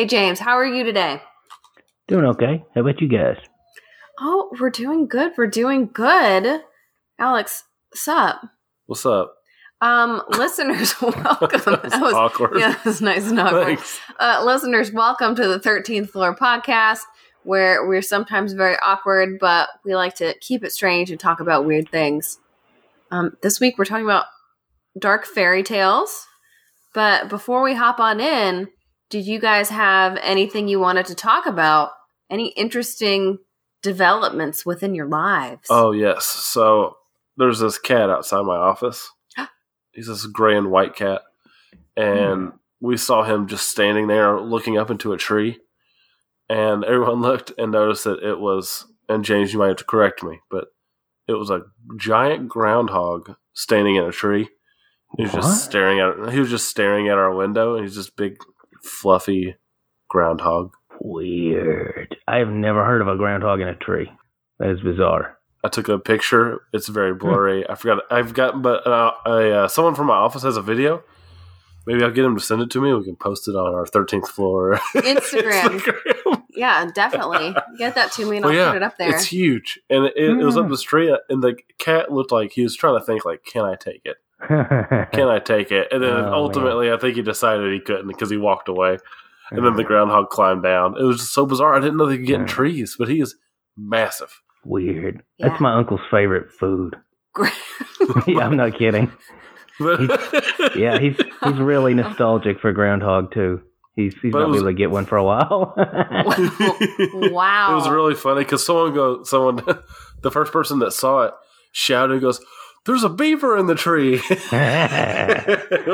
Hey, hey, James, how are you today? doing okay. How about you guys? Oh, we're doing good. We're doing good. Alex, sup? What's up? Um, listeners, welcome. That was awkward. Yeah, that was nice and awkward. Thanks. Uh, listeners, welcome to the 13th Floor podcast, where we're sometimes very awkward, but we like to keep it strange and talk about weird things. Um, this week, we're talking about dark fairy tales. But before we hop on in, did you guys have anything you wanted to talk about? Any interesting developments within your lives? Oh yes. So there's this cat outside my office. He's this gray and white cat, and mm. we saw him just standing there looking up into a tree. And everyone looked and noticed that it was. And James, you might have to correct me, but it was a giant groundhog standing in a tree. He was What? just staring at. He was just staring at our window, and he's just big, fluffy groundhog. Weird. I have never heard of a groundhog in a tree. That is bizarre. I took a picture. It's very blurry. I forgot. I've got, but uh, I, uh, someone from my office has a video. Maybe I'll get him to send it to me. We can post it on our thirteenth floor Instagram. Instagram. yeah, definitely. Get that to me and Well, I'll yeah, put it up there. It's huge, and it, it was up Mm. the street. And the cat looked like he was trying to think, like, "Can I take it? Can I take it?" And then Oh, ultimately, I think he decided he couldn't because he walked away. And then the groundhog climbed down. It was just so bizarre. I didn't know they could get in trees, but he is massive. Weird. Yeah. That's my uncle's favorite food. yeah, I'm not kidding. Yeah, he's he's really oh. nostalgic for groundhog too. He's he's But it not was- able to get one for a while. wow. It was really funny because someone go someone the first person that saw it shouted and goes, There's a beaver in the tree.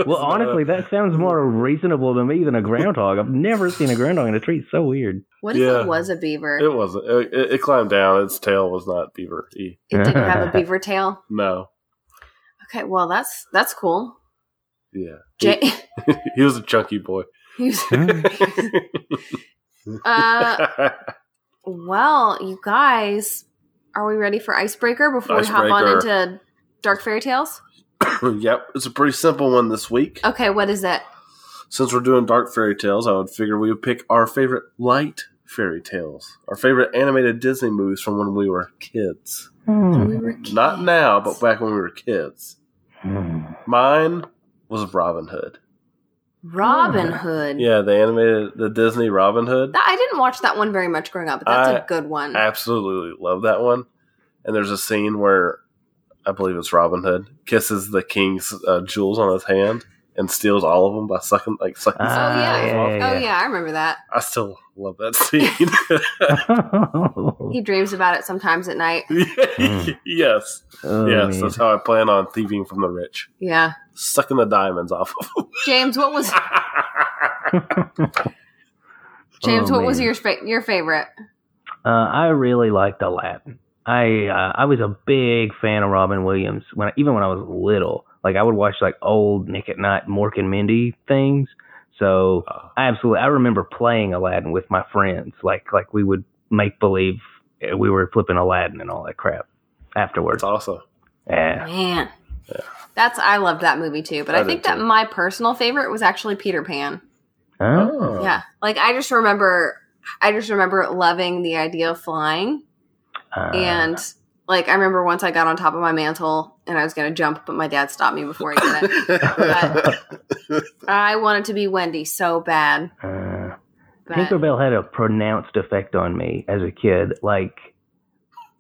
well, honestly, that sounds more reasonable to me than a groundhog. I've never seen a groundhog in a tree. It's so weird. what if Yeah. it was a beaver? it wasn't. It, it, it climbed down. Its tail was not beaver. E. it didn't have a beaver tail. No. Okay, well that's that's cool. Yeah. Jay, He, he was a chunky boy. he was- uh, well, you guys, are we ready for icebreaker before we hop on into dark fairy tales? yep. It's a pretty simple one this week. Okay, what is it? Since we're doing dark fairy tales, I would figure we would pick our favorite light fairy tales. Our favorite animated Disney movies from when we were kids. Hmm. We were kids. Not now, but back when we were kids. Hmm. Mine was Robin Hood. Robin Hood. Yeah, the animated the Disney Robin Hood. I didn't watch that one very much growing up, but that's a I good one. Absolutely love that one. And there's a scene where I believe it's Robin Hood kisses the king's uh, jewels on his hand and steals all of them by sucking like sucking. oh Ah, yeah. yeah, yeah, Oh yeah. yeah, I remember that. I still love that scene. He dreams about it sometimes at night. yes, Oh, yes, man. that's how I plan on thieving from the rich, Yeah. sucking the diamonds off of them. James, what was James? Oh, what was your fa- your favorite? Uh, I really liked Aladdin. I uh, I was a big fan of Robin Williams when even when I was little. Like I would watch like old Nick at Nite, Mork and Mindy things. So Oh. I absolutely I remember playing Aladdin with my friends. Like like we would make believe uh, we were flipping Aladdin and all that crap afterwards. That's awesome. Yeah. Man, Yeah. that's I loved that movie too. But I, I think that too. my personal favorite was actually Peter Pan. Oh. Yeah, like I just remember, I just remember loving the idea of flying, Uh, and like I remember once I got on top of my mantle and I was going to jump, but my dad stopped me before I did it. I wanted to be Wendy so bad. uh, But Tinkerbell had a pronounced effect on me as a kid. Like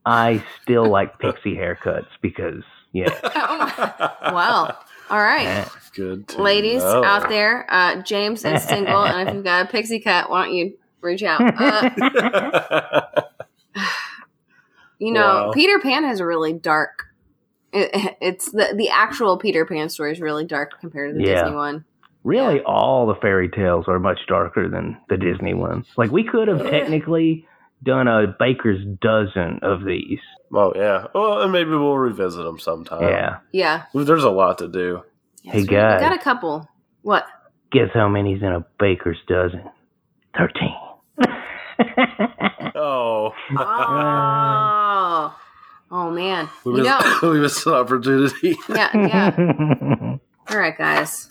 I still like pixie haircuts because yeah. well, all right. Good, to ladies know. out there, uh, James is single, and if you've got a pixie cut, why don't you reach out? Uh, you know, Wow. Peter Pan has a really dark. It, it's the the actual Peter Pan story is really dark compared to the Yeah. Disney one. Really, all the fairy tales are much darker than the Disney ones. Like we could have technically done a baker's dozen of these. oh yeah. Well, and maybe we'll revisit them sometime. yeah. Yeah, There's a lot to do. Hey, guys. we got a couple. What? Guess how many's in a baker's dozen? Thirteen. Oh. Oh, oh man. we, You know, missed, we missed an opportunity. yeah, yeah. All right, guys.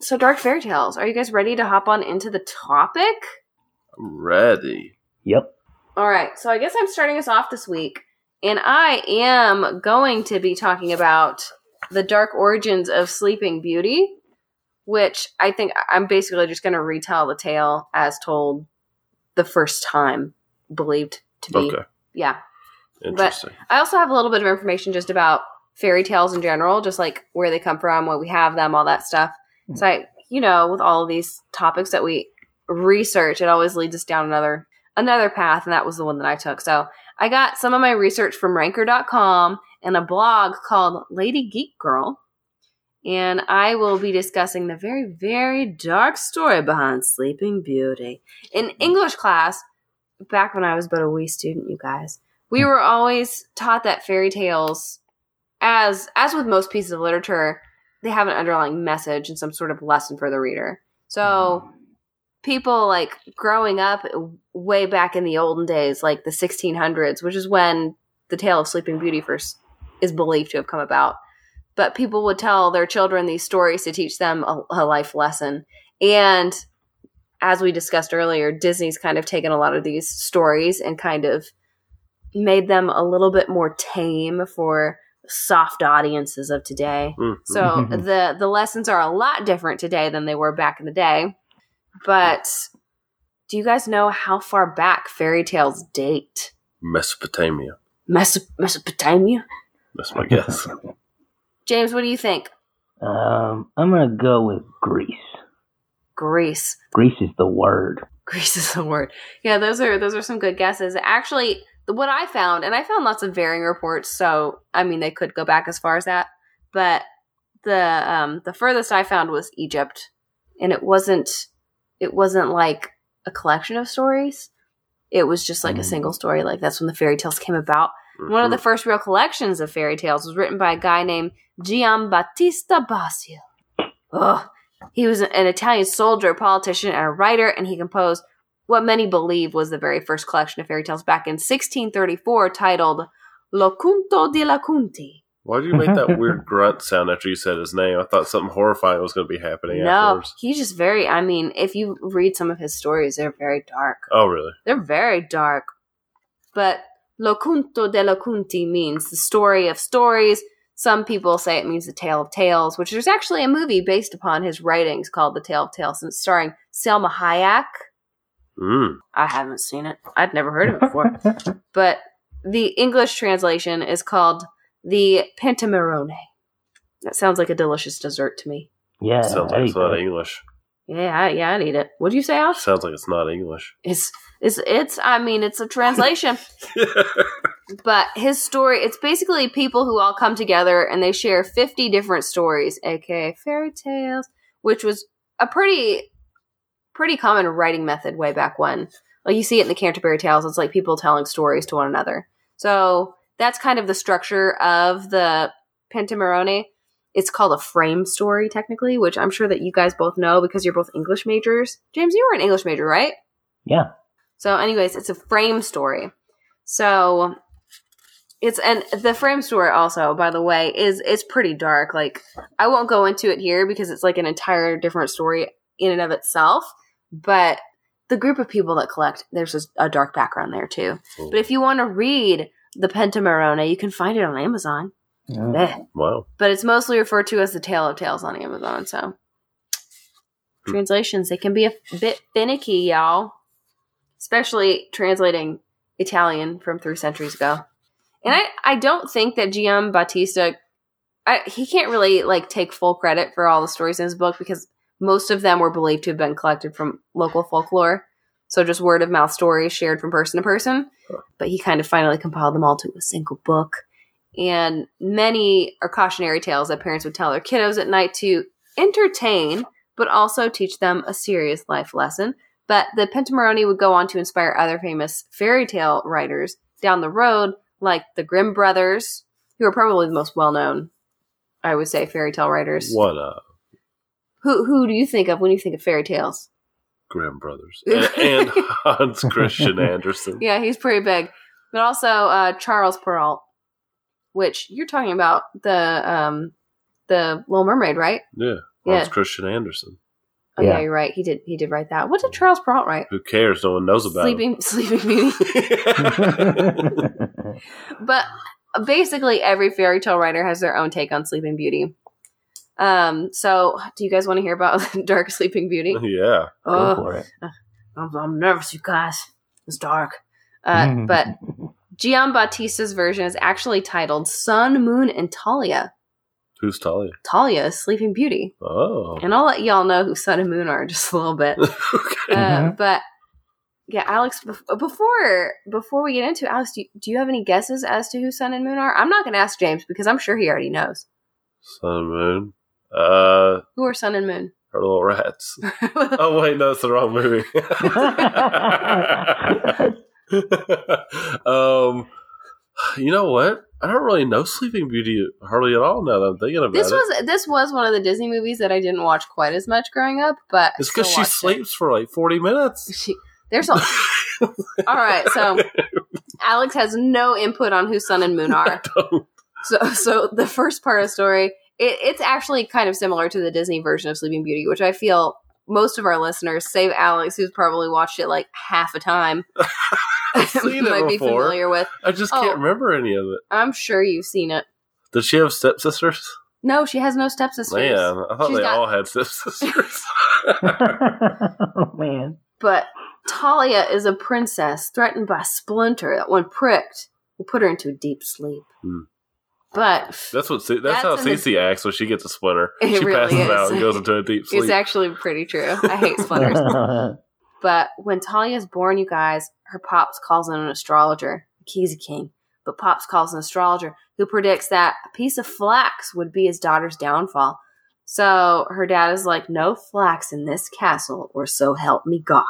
so dark fairy tales. Are you guys ready to hop on into the topic? Ready. Yep. All right. So I guess I'm starting us off this week, and I am going to be talking about the dark origins of Sleeping Beauty, which I think I'm basically just going to retell the tale as told the first time, believed to be. Okay. Yeah. Interesting. I also have a little bit of information just about fairy tales in general, just like where they come from, where we have them, all that stuff. Hmm. So I, you know, with all of these topics that we research, it always leads us down another another path, and that was the one that I took. So I got some of my research from Ranker.com and a blog called Lady Geek Girl. And I will be discussing the very, very dark story behind Sleeping Beauty. In mm-hmm. English class, back when I was but a wee student, you guys, we were always taught that fairy tales, as as with most pieces of literature, they have an underlying message and some sort of lesson for the reader. So people like growing up way back in the olden days, like the 1600s, which is when the tale of Sleeping Beauty first is believed to have come about. But people would tell their children these stories to teach them a, a life lesson. And as we discussed earlier, Disney's kind of taken a lot of these stories and kind of made them a little bit more tame for soft audiences of today. Mhm. So the the lessons are a lot different today than they were back in the day. But do you guys know how far back fairy tales date? Mesopotamia. Mes- Mesopotamia? That's my guess. James, what do you think? Um, I'm gonna go with Greece. Greece. Greece is the word. Greece is the word. Yeah, those are those are some good guesses. Actually, what I found, and I found lots of varying reports. So I mean, they could go back as far as that, but the um, the furthest I found was Egypt, and it wasn't it wasn't like a collection of stories. It was just like a Mm. single story. Like that's when the fairy tales came about. One of the first real collections of fairy tales was written by a guy named Giambattista Basile. Ugh. He was an Italian soldier, politician, and a writer, and he composed what many believe was the very first collection of fairy tales back in 1634 titled Locunto di Lacunti. Why did you make that weird grunt sound after you said his name? I thought something horrifying was going to be happening No, afterwards. he's just very, I mean, if you read some of his stories, they're very dark. Oh, really? They're very dark. But Locunto de Locunti means the story of stories. Some people say it means the tale of tales, which there's actually a movie based upon his writings called The Tale of Tales, and it's starring Salma Hayek. Mm. I haven't seen it. I'd never heard of it before. but the English translation is called The Pentamerone. That sounds like a delicious dessert to me. Yeah, Sounds there like you it's not. English. Yeah, I, yeah, I'd eat it. What do you say, Al? Sounds like it's not English. It's it's it's. I mean, it's a translation. but his story it's basically people who all come together and they share 50 different stories aka fairy tales which was a pretty pretty common writing method way back when like you see it in the canterbury tales it's like people telling stories to one another so that's kind of the structure of the pentamerone it's called a frame story technically which i'm sure that you guys both know because you're both english majors james you were an english major right Yeah. so, anyways, it's a frame story. So it's and the frame story also, by the way, is is pretty dark. Like I won't go into it here because it's like an entire different story in and of itself. But the group of people that collect, there's a, a dark background there too. Cool. But if you want to read the Pentamerone, you can find it on Amazon. Eh. Wow. But it's mostly referred to as the Tale of Tales on Amazon. So translations, they can be a bit finicky, y'all. Especially translating Italian from three centuries ago. And I, I don't think that Giambattista I, he can't really like take full credit for all the stories in his book because most of them were believed to have been collected from local folklore. So just word of mouth stories shared from person to person. But he kind of finally compiled them all to a single book. And many are cautionary tales that parents would tell their kiddos at night to entertain, but also teach them a serious life lesson. But the Pentamerone would go on to inspire other famous fairy tale writers down the road, like the Grimm brothers, who are probably the most well known, I would say, fairy tale writers. What uh Who who do you think of when you think of fairy tales? Grimm Brothers and, and Hans Christian Andersen. Yeah, he's pretty big. But also uh, Charles Perrault, which you're talking about the um, the Little Mermaid, right? Yeah. Yeah. Hans Christian Andersen. Oh yeah. Yeah. you're right. He did. He did write that. What did Charles Perrault write? Who cares? No one knows about Sleeping, Sleeping Beauty. but basically, every fairy tale writer has their own take on Sleeping Beauty. Um. So, do you guys want to hear about Dark Sleeping Beauty? yeah. Go Oh, for it. I'm, I'm nervous, you guys. It's dark. Uh, but Giambattista's version is actually titled Sun, Moon, and Talia. Who's Talia? Talia is Sleeping Beauty. Oh. And I'll let y'all know who Sun and Moon are in just a little bit. okay. Uh, Mhm. but yeah, Alex, before before we get into it, Alex, do you, do you have any guesses as to who Sun and Moon are? I'm not going to ask James because I'm sure he already knows. Sun and Moon. Uh, Who are Sun and Moon? her little rats. Oh wait, no, it's the wrong movie. um, you know what? I don't really know Sleeping Beauty hardly at all now that I'm thinking about this it. was this was one of the Disney movies that I didn't watch quite as much growing up, but it's because she watched it. sleeps for like 40 minutes. She, there's a, all right. So Alex has no input on who Sun and Moon are. So, so the first part of the story, it, it's actually kind of similar to the Disney version of Sleeping Beauty, which I feel most of our listeners, save Alex, who's probably watched it like half a time, seen it might be familiar with. I just Oh. can't remember any of it. I'm sure you've seen it. Does she have stepsisters? No, she has no stepsisters. Man, I thought She's they got- all had stepsisters. oh man. But Talia is a princess threatened by splinter that, when pricked, will put her into a deep sleep. Hmm. But that's what. that's, That's how in the- Cece acts when she gets a splinter. It she really passes is. out and goes into a deep sleep. it's actually pretty true. I hate splinters. But when Talia is born, you guys, her pops calls in an astrologer. He's a king. But pops calls an astrologer who predicts that a piece of flax would be his daughter's downfall. So her dad is like, no flax in this castle, or so help me God.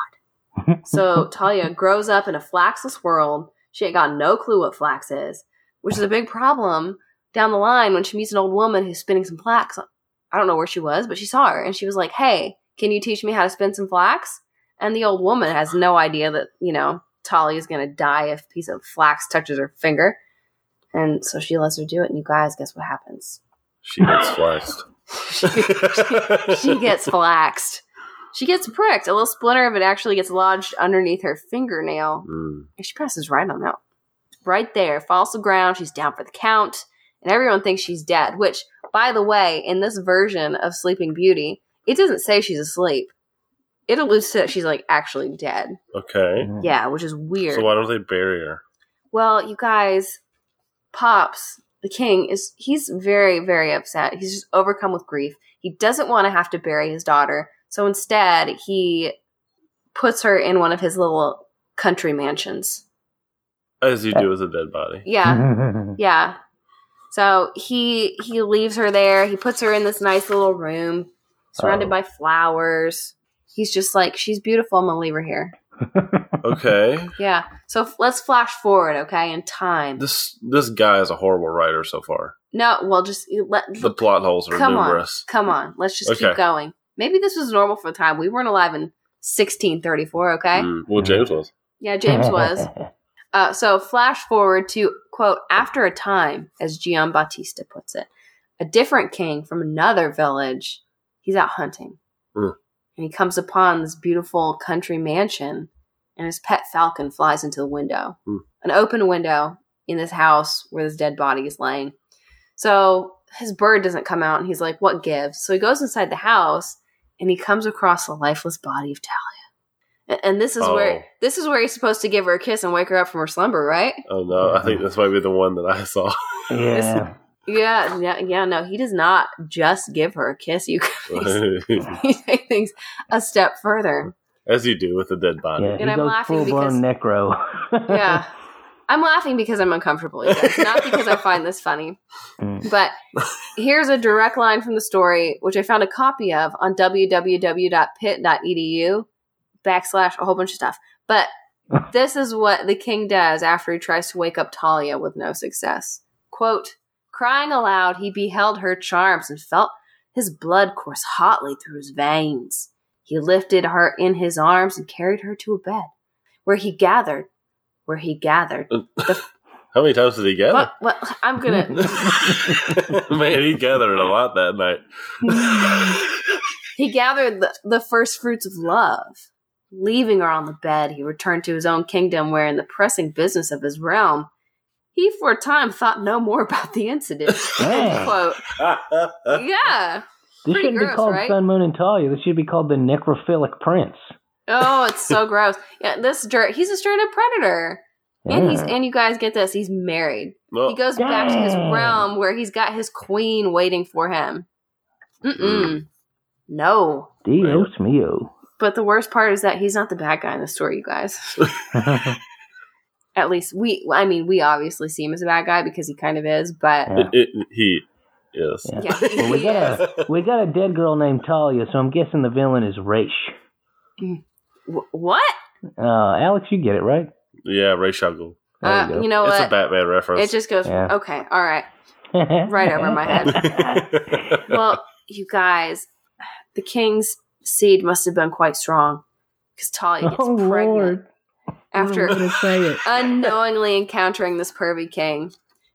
So Talia grows up in a flaxless world. She ain't got no clue what flax is, which is a big problem down the line when she meets an old woman who's spinning some flax. I don't know where she was, but she saw her and she was like, Hey, can you teach me how to spin some flax? And the old woman has no idea that, you know, Talia is going to die if a piece of flax touches her finger. And so she lets her do it. And you guys, guess what happens? she gets flexed. she gets flaxed. She gets pricked. A little splinter of it actually gets lodged underneath her fingernail. Mm. And she passes right on out. Right there, falls to the ground. She's down for the count. And everyone thinks she's dead, which, by the way, in this version of Sleeping Beauty, it doesn't say she's asleep. It alludes to that she's like actually dead. Okay. Mm-hmm. Yeah, which is weird. So why don't they bury her? well, you guys, Pops, the king, is he's very, very upset. He's just overcome with grief. He doesn't want to have to bury his daughter. So instead, he puts her in one of his little country mansions. As you do uh, with a dead body. Yeah. Yeah. So he he leaves her there. He puts her in this nice little room, surrounded Oh. by flowers. He's just like, she's beautiful. I'm gonna leave her here. Okay. Yeah. So f- let's flash forward, okay, in time. This this guy is a horrible writer so far. No, well, just let The plot holes are come numerous. on, come on. Let's just Okay. keep going. Maybe this was normal for the time. We weren't alive in 1634, okay? Mm. Well, James was. Yeah, James was. Uh, so flash forward to quote after a time, as Giambattista puts it, a different king from another village. He's out hunting, Mm. And he comes upon this beautiful country mansion, and his pet falcon flies into the window, Mm. an open window in this house where this dead body is laying. So his bird doesn't come out, and he's like, "What gives?" So he goes inside the house, and he comes across the lifeless body of Talia. A- And this is Oh. where this is where he's supposed to give her a kiss and wake her up from her slumber, right? Oh no, I think this might be the one that I saw. yeah. Yeah, yeah, yeah. No, he does not just give her a kiss. You guys, he takes things a step further. As you do with a dead body. Yeah. And I'm goes laughing full blown necro. Yeah, I'm laughing because I'm uncomfortable, you guys, not because I find this funny. Mm. But here's a direct line from the story, which I found a copy of on www.pitt.edu backslash a whole bunch of stuff. But this is what the king does after he tries to wake up Talia with no success. Quote, crying aloud, he beheld her charms and felt his blood course hotly through his veins. He lifted her in his arms and carried her to a bed, where he gathered, where he gathered. Uh, How many times did he gather? What? What? I'm gonna. Man, he gathered a lot that night. he gathered the, the first fruits of love. Leaving her on the bed, he returned to his own kingdom, where in the pressing business of his realm, he for a time thought no more about the incident. Yeah. quote. Yeah. This Pretty shouldn't gross, be called right? Sun, Moon, and Talia. This should be called the Necrophilic Prince. Oh, it's so gross. Yeah, this jerk. He's a straight up predator, and he's and you guys get this. He's married. Well, He goes back to his realm where he's got his queen waiting for him. Mm-mm. Mm. No. Dios mio. But the worst part is that he's not the bad guy in the story, you guys. At least we, I mean, we obviously see him as a bad guy because he kind of is, but Yeah. it, it, he is. Yeah. yeah, Well, we got a we got a dead girl named Talia, so I'm guessing the villain is Ra's. What? Uh, Alex, you get it right. Yeah, Ra's al Ghul. Uh, you you know It's a what? Batman reference. It just goes, Yeah. okay, all right. right over my head. Well, you guys, the king's seed must have been quite strong because Talia gets oh pregnant Lord! After say it. unknowingly encountering this pervy king.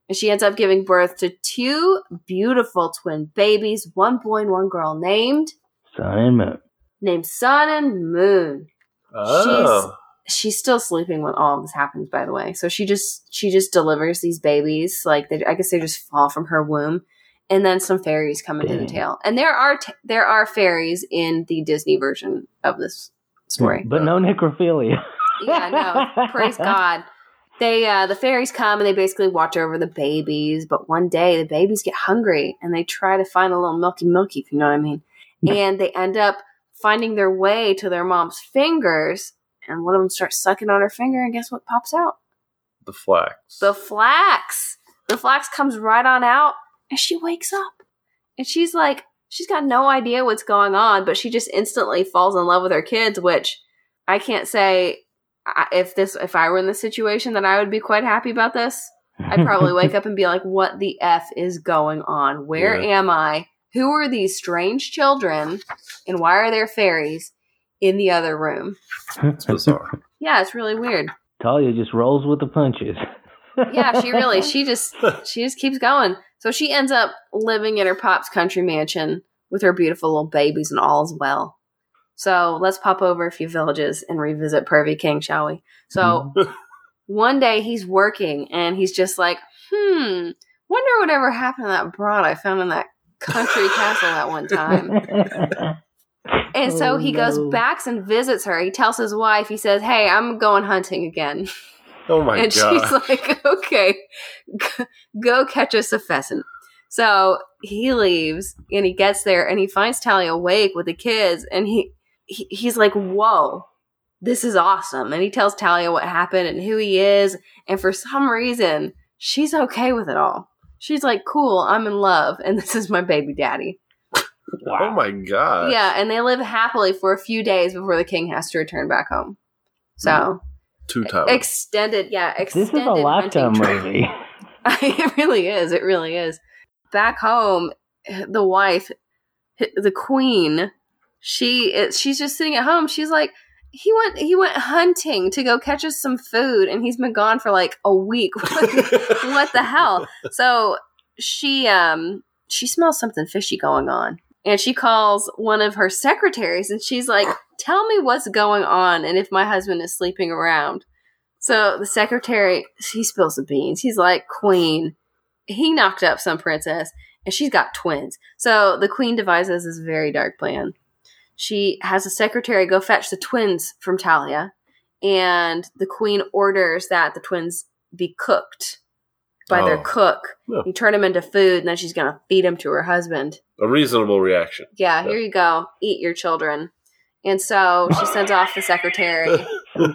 And she ends up giving birth to two beautiful twin babies, one boy and one girl, named Sun and Moon. named Sun and Moon. oh. She's still sleeping when all of this happens, by the way. So she just she just delivers these babies, like they, I guess they just fall from her womb, and then some fairies come into the tale. And there are t- there are fairies in the Disney version of this story. but no necrophilia. yeah, no, praise God. They uh, the fairies come and they basically watch over the babies. But one day the babies get hungry and they try to find a little milky milky, if you know what I mean. And they end up finding their way to their mom's fingers. And one of them starts sucking on her finger, and guess what pops out? the flax. The flax. The flax comes right on out, and she wakes up. And she's like, she's got no idea what's going on, but she just instantly falls in love with her kids, which I can't say I- if this if I were in this situation then I would be quite happy about this. I'd probably wake up and be like, "What the f is going on? Where Yeah. am I? Who are these strange children? And why are there fairies in the other room?" it's bizarre. Yeah, it's really weird. Talia just rolls with the punches. yeah, she really she just she just keeps going. So she ends up living in her pop's country mansion with her beautiful little babies and all as well. So let's pop over a few villages and revisit Pervy King, shall we? So one day he's working and he's just like, hmm, wonder whatever happened to that broad I found in that country castle that one time. And so Oh, he goes back and visits her. He tells his wife, he says, Hey, I'm going hunting again. Oh my and god. And she's like, okay, go catch us a pheasant. So he leaves and he gets there and he finds Talia awake with the kids and he, he he's like, whoa, this is awesome. And he tells Talia what happened and who he is. And for some reason, she's okay with it all. She's like, cool, I'm in love and this is my baby daddy. oh my god. Yeah, and they live happily for a few days before the king has to return back home. So hmm. Two times. extended, yeah, This is a lifetime hunting movie. it really is. It really is. Back home, the wife, the queen, she is, she's just sitting at home. She's like, he went he went hunting to go catch us some food, and he's been gone for like a week. what the hell? So she um she smells something fishy going on, and she calls one of her secretaries, and she's like, "Tell me what's going on, and if my husband is sleeping around." So the secretary, he spills the beans. He's like, Queen, he knocked up some princess and she's got twins. So the queen devises this very dark plan. She has a secretary go fetch the twins from Talia, and the queen orders that the twins be cooked by their Oh. cook. Yeah. You turn them into food, and then she's going to feed them to her husband. A reasonable reaction. Yeah, here you go. Eat your children. And so she sends off the secretary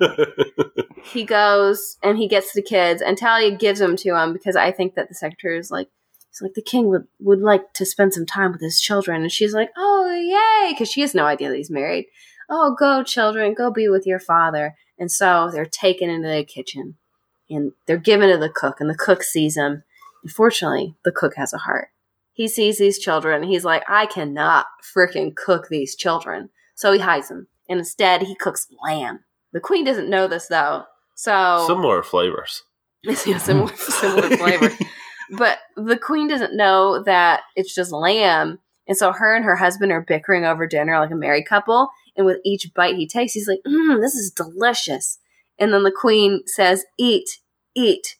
he goes and he gets the kids and Talia gives them to him because I think that the secretary is like like the king would would like to spend some time with his children and she's like oh yay because she has no idea that he's married. Oh go children go be with your father. And so they're taken into the kitchen and they're given to the cook and the cook sees them. Unfortunately the cook has a heart. He sees these children he's like I cannot freaking cook these children. So he hides them and instead he cooks lamb. The queen doesn't know this though so Similar flavors. yeah, similar similar flavor. But the queen doesn't know that it's just lamb, And so her and her husband are bickering over dinner like a married couple. And with each bite he takes, he's like, mm, this is delicious. And then the queen says, eat, eat.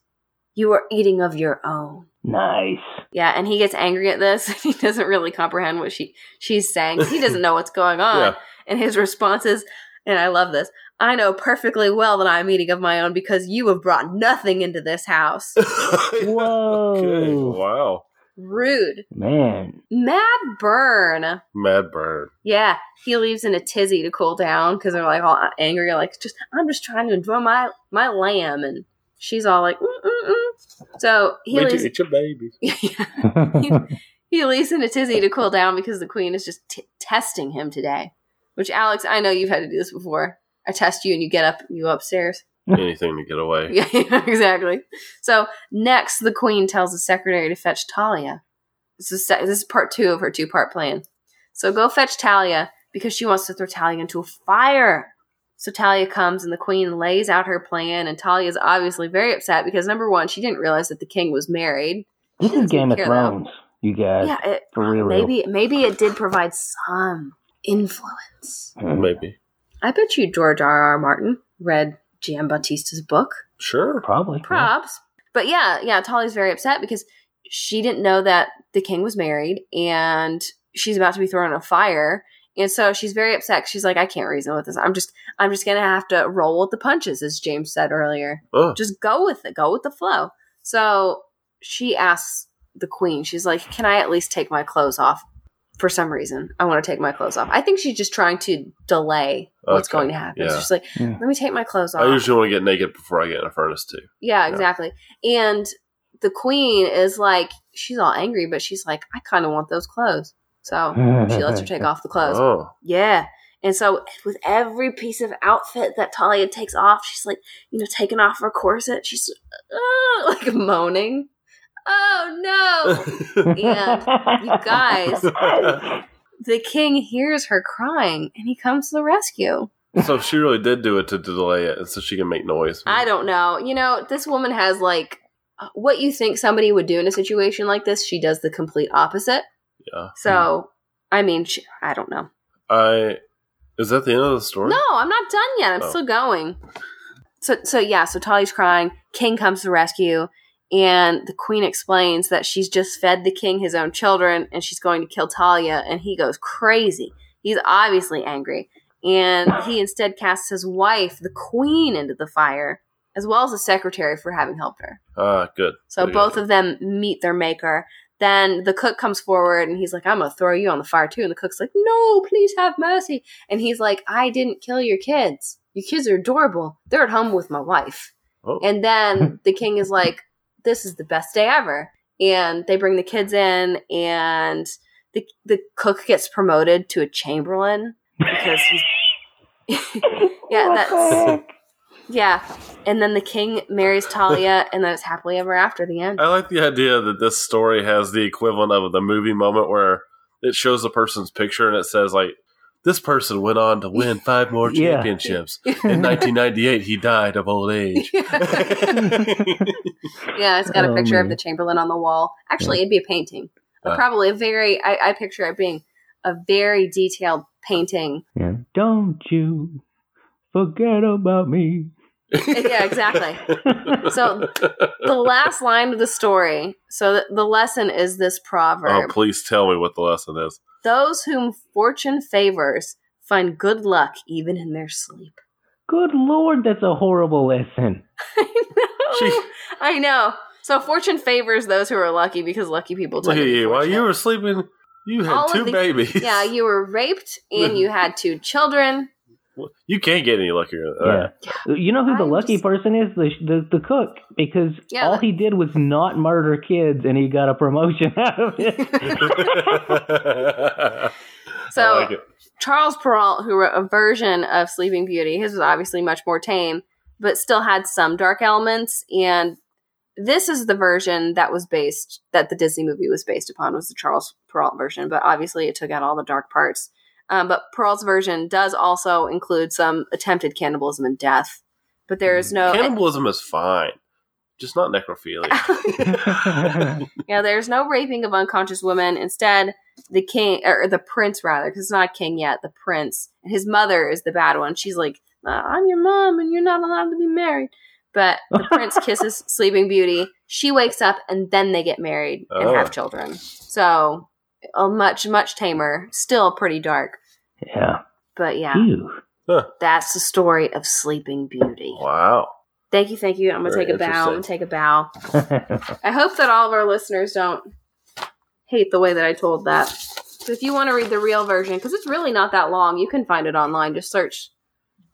You are eating of your own. Nice. Yeah, and he gets angry at this. he doesn't really comprehend what she she's saying. He doesn't know what's going on. Yeah. And his response is, and I love this. I know perfectly well that I'm eating of my own because you have brought nothing into this house. Whoa. Okay, Wow. Rude. Man. Mad burn. Mad burn. Yeah, he leaves in a tizzy to cool down because they're like all angry, like just I'm just trying to enjoy my my lamb, and she's all like, mm mm mm. So he Me too, leaves. eat your baby. Yeah. he leaves in a tizzy to cool down because the queen is just t- testing him today. Which Alex, I know you've had to do this before. I test you and you get up, you go upstairs. Anything to get away. Yeah, exactly. So next, the queen tells the secretary to fetch Talia. This is this is part two of her two part plan. So go fetch Talia because she wants to throw Talia into a fire. So Talia comes and the queen lays out her plan, and Talia is obviously very upset because number one, she didn't realize that the king was married. This is Game of Care, though. Thrones, you guys. yeah, it, for real, real. maybe maybe it did provide some influence. Hmm. Maybe. I bet you George R. R. Martin read Giambattista's book. Sure. Probably. yeah. props. But yeah, yeah, Tolly's very upset because she didn't know that the king was married and she's about to be thrown in a fire. And so she's very upset. She's like, I can't reason with this. I'm just, I'm just gonna have to roll with the punches, as James said earlier. Oh. Just go with it, go with the flow. So she asks the queen, she's like, Can I at least take my clothes off? For some reason, I want to take my clothes off. I think she's just trying to delay what's Okay, going to happen. yeah. She's just like, Yeah. Let me take my clothes off. I usually want to get naked before I get in a furnace too. Yeah, Yeah. exactly. And the queen is like, she's all angry, but she's like, I kind of want those clothes. So she lets her take off the clothes. Oh. Yeah. And so with every piece of outfit that Talia takes off, she's like, you know, taking off her corset. She's uh, like moaning. Oh no. And you guys- the king hears her crying and he comes to the rescue. so she really did do it to delay it, so she can make noise. I don't know. You know, this woman has like what you think somebody would do in a situation like this. She does the complete opposite. Yeah. So, I mean, she, I don't know. I is that the end of the story? No, I'm not done yet. I'm Oh. still going. So, so yeah. So Talia's crying. King comes to rescue, and the queen explains that she's just fed the king his own children, and she's going to kill Talia. And he goes crazy. He's obviously angry, and he instead casts his wife, the queen, into the fire, as well as the secretary for having helped her. Ah, good. So both good. of them meet their maker. Then the cook comes forward and he's like, I'm going to throw you on the fire too. And the cook's like, No, please have mercy. And he's like, I didn't kill your kids. Your kids are adorable. They're at home with my wife. Oh. And then the king is like, This is the best day ever. And they bring the kids in, and the, the cook gets promoted to a chamberlain because he's. yeah, oh, that's. Yeah. And then the king marries Talia, and then it's happily ever after the end. I like the idea that this story has the equivalent of the movie moment where it shows the person's picture and it says like this person went on to win five more Yeah. championships. In 1998, he died of old age. Yeah, it's got a Oh, picture of the Chamberlain on the wall. Actually, it'd be a painting. Uh. Probably a very, I, I picture it being a very detailed painting. Yeah. Don't you forget about me. yeah, exactly. So the last line of the story, so the, the lesson is this proverb. oh, please tell me what the lesson is. Those whom fortune favors find good luck even in their sleep. Good lord, that's a horrible lesson. I know. She- I know. So fortune favors those who are lucky because lucky people Look tend at you. While you were sleeping, you had All two the- babies. Yeah, you were raped and you had two children. You can't get any luckier than that. Yeah. You know who the I'm lucky just- person is? The, the the cook because Yeah, all he did was not murder kids, and he got a promotion out of it. So I like it. Charles Perrault, who wrote a version of Sleeping Beauty, his was obviously much more tame, but still had some dark elements. And this is the version that was based that the Disney movie was based upon was the Charles Perrault version, but obviously it took out all the dark parts. Um, but Perrault's version does also include some attempted cannibalism and death. But there is no Cannibalism is fine. just not necrophilia. yeah, there's no raping of unconscious women. Instead, the king or the prince rather, because it's not a king yet, the prince and his mother is the bad one. She's like, uh, "I'm your mom, and you're not allowed to be married." But the prince kisses Sleeping Beauty. She wakes up, and then they get married and Oh. have children. So, a much much tamer. Still pretty dark, yeah. but yeah, Ew. that's the story of Sleeping Beauty. wow. Thank you, thank you. I'm gonna Very take a bow. I'm gonna take a bow. I hope that all of our listeners don't hate the way that I told that. So if you want to read the real version, because it's really not that long, you can find it online. Just search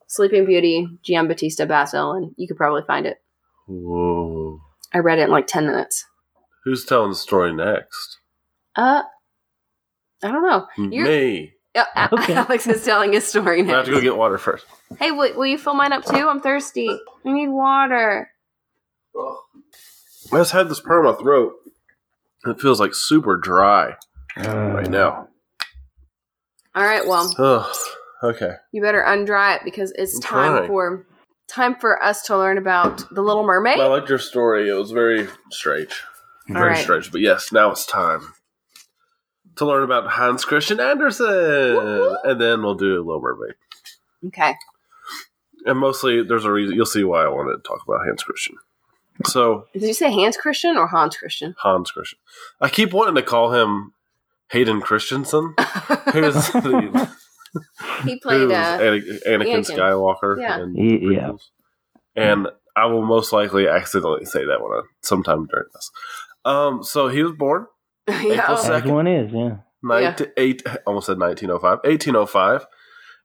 Sleeping Beauty, Giambattista Basil, and you could probably find it. Whoa. I read it in like 10 minutes. Who's telling the story next? Uh, I don't know. You're- Me. Uh, Okay. Alex is telling his story now. I have to go get water first. Hey, will, will you fill mine up too? I'm thirsty. I need water. I just had this part in my throat. It feels like super dry right now. All right, well, Ugh. Okay. you better undry it because it's I'm time trying. for time for us to learn about the Little Mermaid. I liked your story. It was very strange. Very right. strange. But yes, now it's time to learn about Hans Christian Andersen. Woo-hoo. And then we'll do a Little Mermaid. okay. And mostly, there's a reason. You'll see why I wanted to talk about Hans Christian. So, Did you say Hans Christian or Hans Christian? Hans Christian. I keep wanting to call him Hayden Christensen. Who's the, he played who's uh, Anakin, Anakin Anakin. Skywalker. Yeah. in yeah. And I will most likely accidentally say that one sometime during this. Um, so he was born yeah, April oh, second. one is, yeah. 19, eight, almost said 1905, 1805,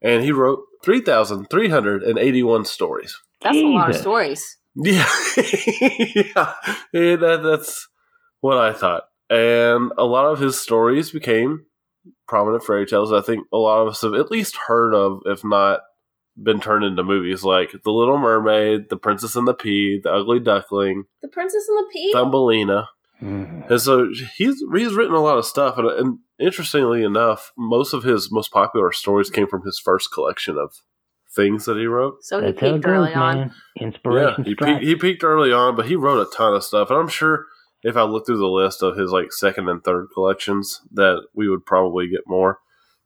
and he wrote 3,381 stories. that's a lot of stories. Yeah. yeah. Yeah, that, that's what I thought. And a lot of his stories became prominent fairy tales. I think a lot of us have at least heard of, if not been turned into movies like The Little Mermaid, The Princess and the Pea, The Ugly Duckling, The Princess and the Pea. Thumbelina. Mhm. And so he's he's written a lot of stuff, and, and interestingly enough, most of his most popular stories came from his first collection of things that he wrote. so he That's peaked early on. man. Inspiration yeah, he strikes. peaked, he peaked early on, but he wrote a ton of stuff, and I'm sure if I look through the list of his like second and third collections, that we would probably get more.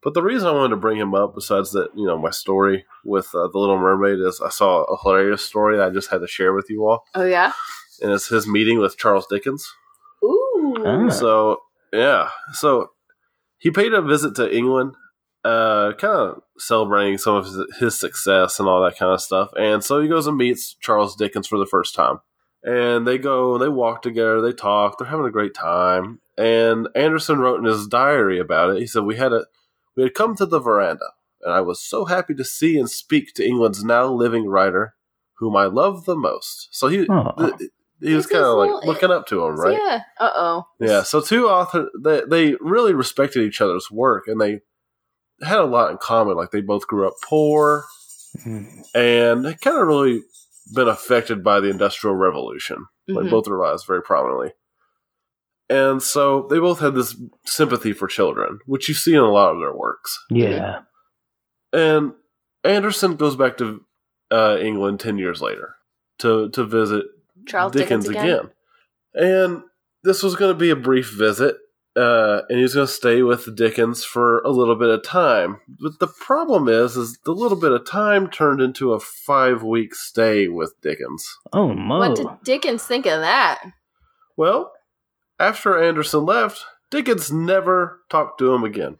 But the reason I wanted to bring him up, besides that, you know, my story with uh, the Little Mermaid, is I saw a hilarious story that I just had to share with you all, Oh yeah. and it's his meeting with Charles Dickens. Ooh. Ah. So yeah, so he paid a visit to England, uh, kind of celebrating some of his, his success and all that kind of stuff. And so he goes and meets Charles Dickens for the first time, and they go, they walk together, they talk, they're having a great time. And Andersen wrote in his diary about it. He said, "We had a, we had come to the veranda, and I was so happy to see and speak to England's now living writer, whom I love the most." So he. Th- he was It's his kind of like little- looking up to him, right? Yeah. Uh oh. Yeah, so two authors they they really respected each other's work and they had a lot in common. Like they both grew up poor Mhm. and they kind of really been affected by the Industrial Revolution. Like Mhm. both their lives very prominently. And so they both had this sympathy for children, which you see in a lot of their works. Yeah. And Andersen goes back to uh, England ten years later to to visit Charles Dickens, again. And this was going to be a brief visit, uh, and he was going to stay with Dickens for a little bit of time. But the problem is, is the little bit of time turned into a five week stay with Dickens. Oh, Mo. What did Dickens think of that? Well, after Andersen left, Dickens never talked to him again.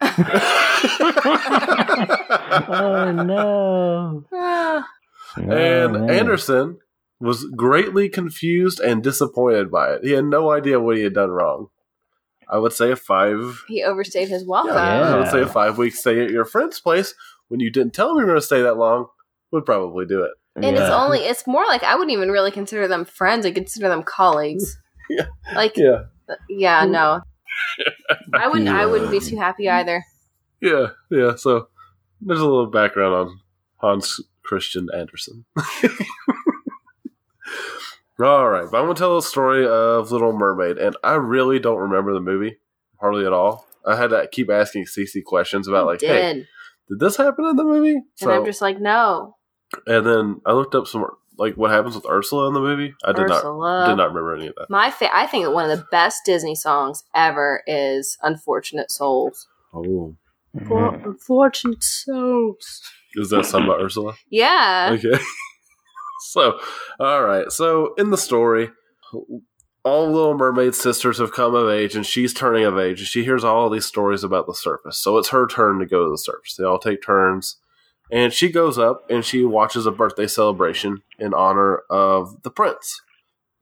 oh, no. Ah, And Oh. Andersen was greatly confused and disappointed by it. He had no idea what he had done wrong. I would say a five. he overstayed his welcome. I would say a five week stay at your friend's place when you didn't tell him you were going to stay that long would probably do it. And it's only it's more like I wouldn't even really consider them friends. I consider them colleagues. Yeah. Like Yeah, yeah, no. I wouldn't I wouldn't be too happy either. yeah, yeah. So there's a little background on Hans Christian Andersen. All right, but I'm going to tell the story of Little Mermaid, and I really don't remember the movie hardly at all. I had to keep asking Cece questions about like, did. hey, did this happen in the movie? and I'm just like, no. and then I looked up some like what happens with Ursula in the movie. I did Ursula. not did not remember any of that. My fa- I think one of the best Disney songs ever is "Unfortunate Souls." Oh, Mhm. unfortunate souls. is that something about Ursula? Yeah. Okay. so, all right. So, in the story, all Little Mermaid sisters have come of age, and she's turning of age, and she hears all these stories about the surface. So, it's her turn to go to the surface. They all take turns, and she goes up and she watches a birthday celebration in honor of the prince,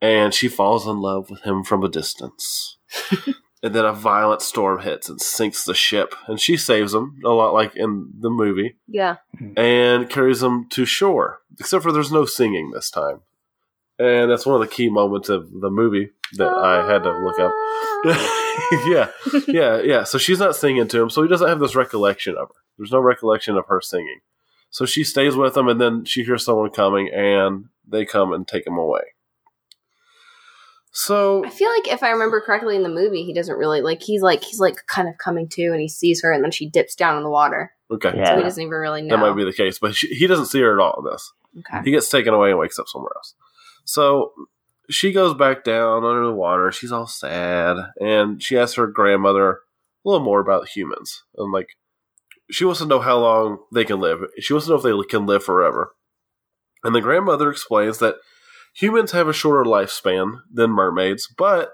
and she falls in love with him from a distance. and then a violent storm hits and sinks the ship, and she saves them a lot like in the movie Yeah. and carries them to shore. Except for there's no singing this time. And that's one of the key moments of the movie that I had to look up. yeah, yeah, yeah. So she's not singing to him, so he doesn't have this recollection of her. There's no recollection of her singing. So she stays with him, and then she hears someone coming, and they come and take him away. So I feel like if I remember correctly in the movie, he doesn't really like. He's like he's like kind of coming to, and he sees her, and then she dips down in the water, okay, so he doesn't even really know. that might be the case, but she, he doesn't see her at all in this. okay. He gets taken away and wakes up somewhere else. So she goes back down under the water. She's all sad, and she asks her grandmother a little more about humans. And like, she wants to know how long they can live. She wants to know if they can live forever. And the grandmother explains that humans have a shorter lifespan than mermaids, but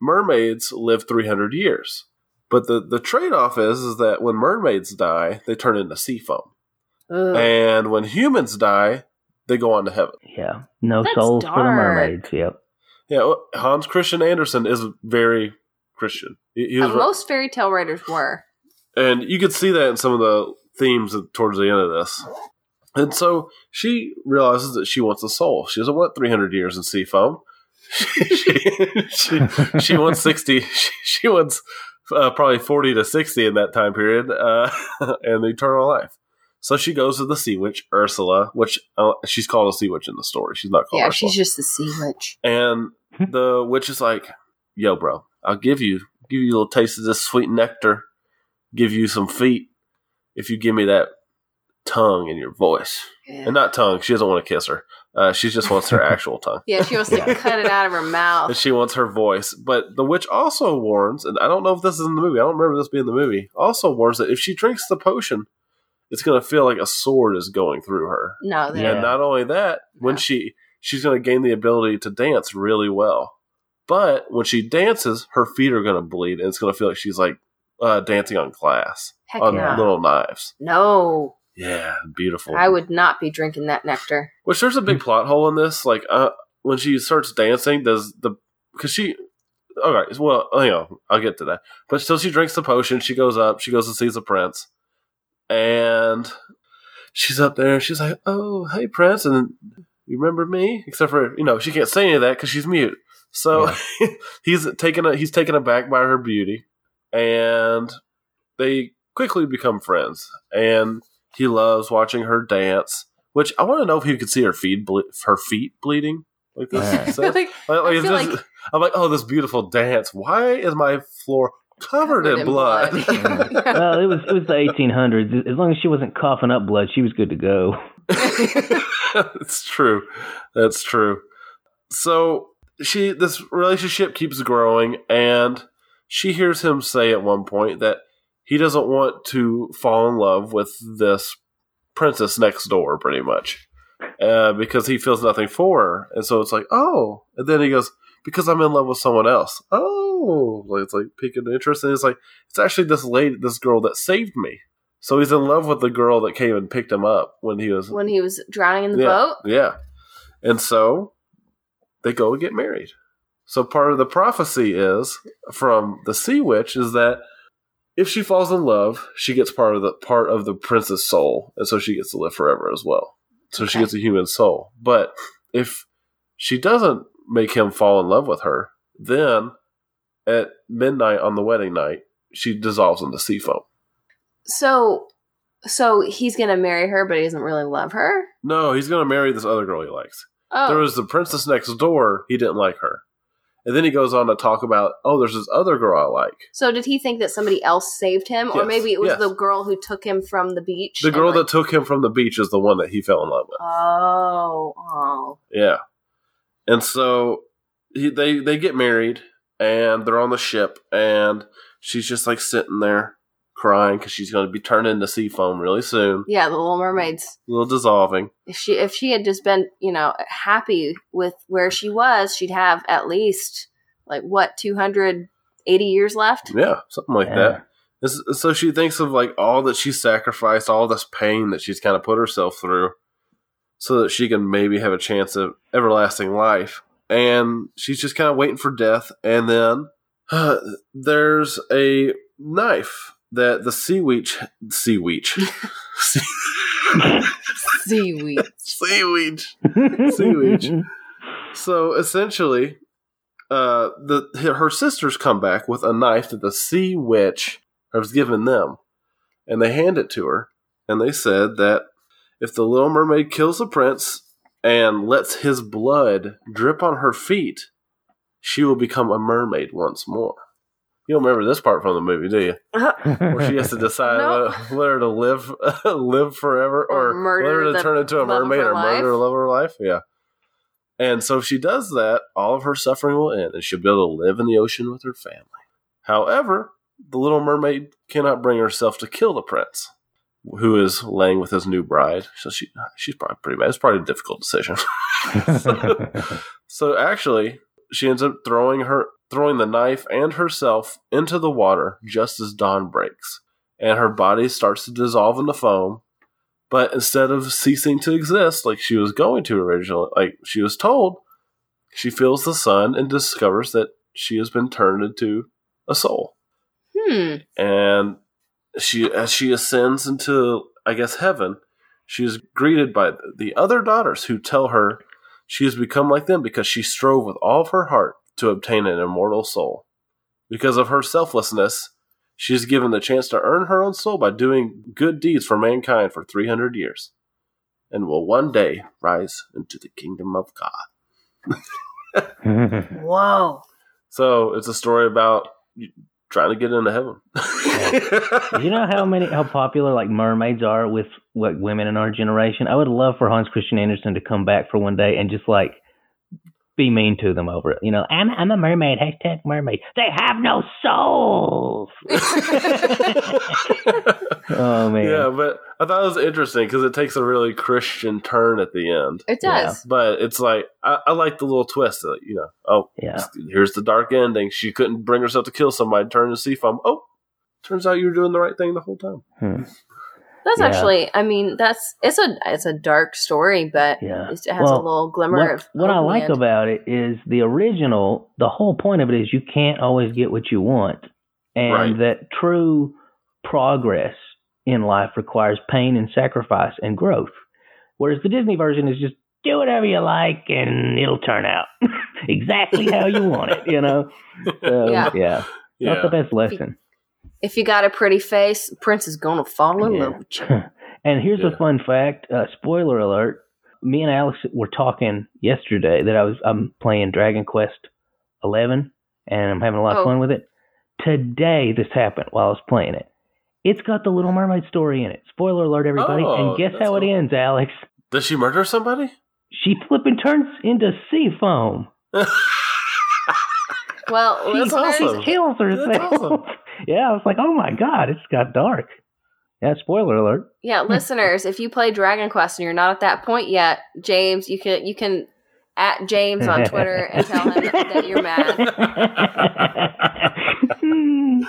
mermaids live 300 years. But the, the trade off is, is that when mermaids die, they turn into sea foam. Ugh. And when humans die, they go on to heaven. Yeah. No That's souls for the mermaids. Yep. Yeah, Hans Christian Andersen is very Christian. He, he was, most fairy tale writers were. and you could see that in some of the themes towards the end of this. And so she realizes that she wants a soul. She doesn't want 300 years in sea foam. she, she, she wants 60. She, she wants uh, probably 40 to 60 in that time period uh, and eternal life. So she goes to the sea witch, Ursula, which uh, she's called a sea witch in the story. She's not called Yeah, Ursula. she's just the sea witch. And the witch is like, "Yo, bro, I'll give you give you a little taste of this sweet nectar, give you some feet if you give me that tongue in your voice, Yeah. and not tongue. She doesn't want to kiss her. Uh, she just wants her actual tongue, Yeah, she wants to cut it out of her and mouth. she wants her voice. But the witch also warns, and I don't know if this is in the movie. I don't remember this being in the movie. Also warns that if she drinks the potion, it's going to feel like a sword is going through her. No, Yeah. And not only that, when Yeah. she she's going to gain the ability to dance really well. But when she dances, her feet are going to bleed, and it's going to feel like she's like uh, dancing on glass Heck on yeah. little knives. No, Yeah, beautiful. I would not be drinking that nectar. Which there's a big plot hole in this. Like uh, when she starts dancing, does the because she. all right? well, you know, I'll get to that. But still, she drinks the potion. She goes up. She goes and sees the prince, and she's up there. She's like, "Oh, hey, prince," and you remember me? Except for you know, she can't say any of that because she's mute. So he's taken a, he's taken aback by her beauty, and they quickly become friends. And he loves watching her dance. Which I want to know if he could see her feet ble- her feet bleeding like this. Yeah. So- Like, like, like, just, like, I'm like, oh, this beautiful dance. Why is my floor covered, in, blood? Well, it was it was the 1800s. As long as she wasn't coughing up blood, she was good to go. it's true. That's true. So she this relationship keeps growing and she hears him say at one point that he doesn't want to fall in love with this princess next door pretty much. Uh, because he feels nothing for her. And so it's like, oh. And then he goes, because I'm in love with someone else. Oh. Like, It's like piquing interest. And it's like, it's actually this lady, this girl that saved me. So he's in love with the girl that came and picked him up when he was when he was drowning in the yeah, boat. Yeah. And so they go and get married. So part of the prophecy is from the sea witch is that if she falls in love, she gets part of the part of the prince's soul, and so she gets to live forever as well. So she gets a human soul. But if she doesn't make him fall in love with her, then at midnight on the wedding night, she dissolves into sea foam. So, so he's gonna marry her, but he doesn't really love her. No, he's going to marry this other girl he likes. Oh, There was the princess next door. He didn't like her. And then he goes on to talk about, oh, there's this other girl I like. So did he think that somebody else saved him, or Yes, maybe it was yes. the girl who took him from the beach? The girl like- that took him from the beach is the one that he fell in love with. Oh, oh. Yeah. And so he, they they get married and they're on the ship and she's just like sitting there crying because she's going to be turned into sea foam really soon. Yeah, the Little Mermaids. A little dissolving. If she if she had just been, you know, happy with where she was, she'd have at least like what two hundred eighty years left. Yeah, something like Yeah. that. This- So she thinks of like all that she sacrificed, all this pain that she's kind of put herself through, so that she can maybe have a chance of everlasting life. And she's just kind of waiting for death. And then there's a knife that the sea witch, sea witch, sea, Seaweed. sea witch. Seaweed. So essentially, uh, the her sisters come back with a knife that the sea witch has given them, and they hand it to her, and they said that if the Little Mermaid kills the prince and lets his blood drip on her feet, she will become a mermaid once more. You don't remember this part from the movie, do you? Uh-huh. Where she has to decide Nope. whether, whether to live live forever Or or, murder whether to turn into a mermaid her or murder life. the love of her life. Yeah. And so if she does that, all of her suffering will end and she'll be able to live in the ocean with her family. However, the little mermaid cannot bring herself to kill the prince, who is laying with his new bride. So she she's probably pretty bad. It's probably a difficult decision. So actually, she ends up throwing her throwing the knife and herself into the water just as dawn breaks, and her body starts to dissolve in the foam. But instead of ceasing to exist like she was going to originally, like she was told, she feels the sun and discovers that she has been turned into a soul. Hmm. And she, as she ascends into, I guess, heaven, she is greeted by the other daughters who tell her she has become like them because she strove with all of her heart to obtain an immortal soul. Because of her selflessness, she is given the chance to earn her own soul by doing good deeds for mankind for 300 years and will one day rise into the kingdom of God. Whoa. So it's a story about trying to get into heaven. you know how many how popular like mermaids are with like women in our generation? I would love for Hans Christian Andersen to come back for one day and just like be mean to them over it. You know, I'm I'm a mermaid. Hashtag mermaid. They have no souls. oh man. Yeah, but I thought it was interesting because it takes a really Christian turn at the end. It does. But it's like I, I like the little twist. That, you know, oh, Yeah. here's the dark ending. She couldn't bring herself to kill somebody, turn to sea foam. Oh, turns out you were doing the right thing the whole time. Hmm. That's Yeah. actually. I mean, that's it's a it's a dark story, but Yeah. it has a little glimmer What, of. what I hope in the like end. about it is the original. The whole point of it is you can't always get what you want, and Right. that true progress in life requires pain and sacrifice and growth. Whereas the Disney version is just do whatever you like and it'll turn out exactly how you want it. You know. So, Yeah. yeah. Not the best lesson. If you got a pretty face, Prince is gonna fall in Yeah. love with you. and here's Yeah. a fun fact. Uh, spoiler alert. Me and Alex were talking yesterday that I was I'm playing Dragon Quest Eleven and I'm having a lot of Oh. fun with it. Today this happened while I was playing it. It's got the Little Mermaid story in it. Spoiler alert, everybody. Oh, and guess that's how it ends, Alex? Does she murder somebody? She flipping turns into sea foam. Well, She That's listeners, awesome. kills herself. That's awesome. Yeah, I was like, oh my god, it's got dark. Yeah, spoiler alert. yeah, listeners, if you play Dragon Quest and you're not at that point yet, James, you can you can at James on Twitter and tell him that you're mad.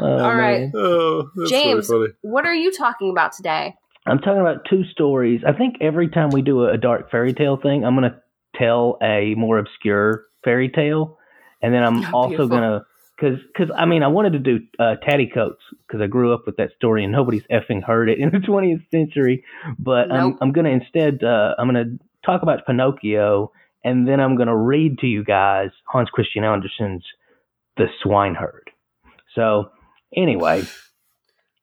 Oh, All right. oh, that's James. really funny. What are you talking about today? I'm talking about two stories. I think every time we do a, a dark fairy tale thing, I'm going to tell a more obscure fairy tale, and then I'm Oh, also going to because because I mean I wanted to do uh, Tatty Coats because I grew up with that story and nobody's effing heard it in the 20th century, but I'm I'm going to instead uh, I'm going to talk about Pinocchio, and then I'm going to read to you guys Hans Christian Andersen's The Swineherd. So anyway.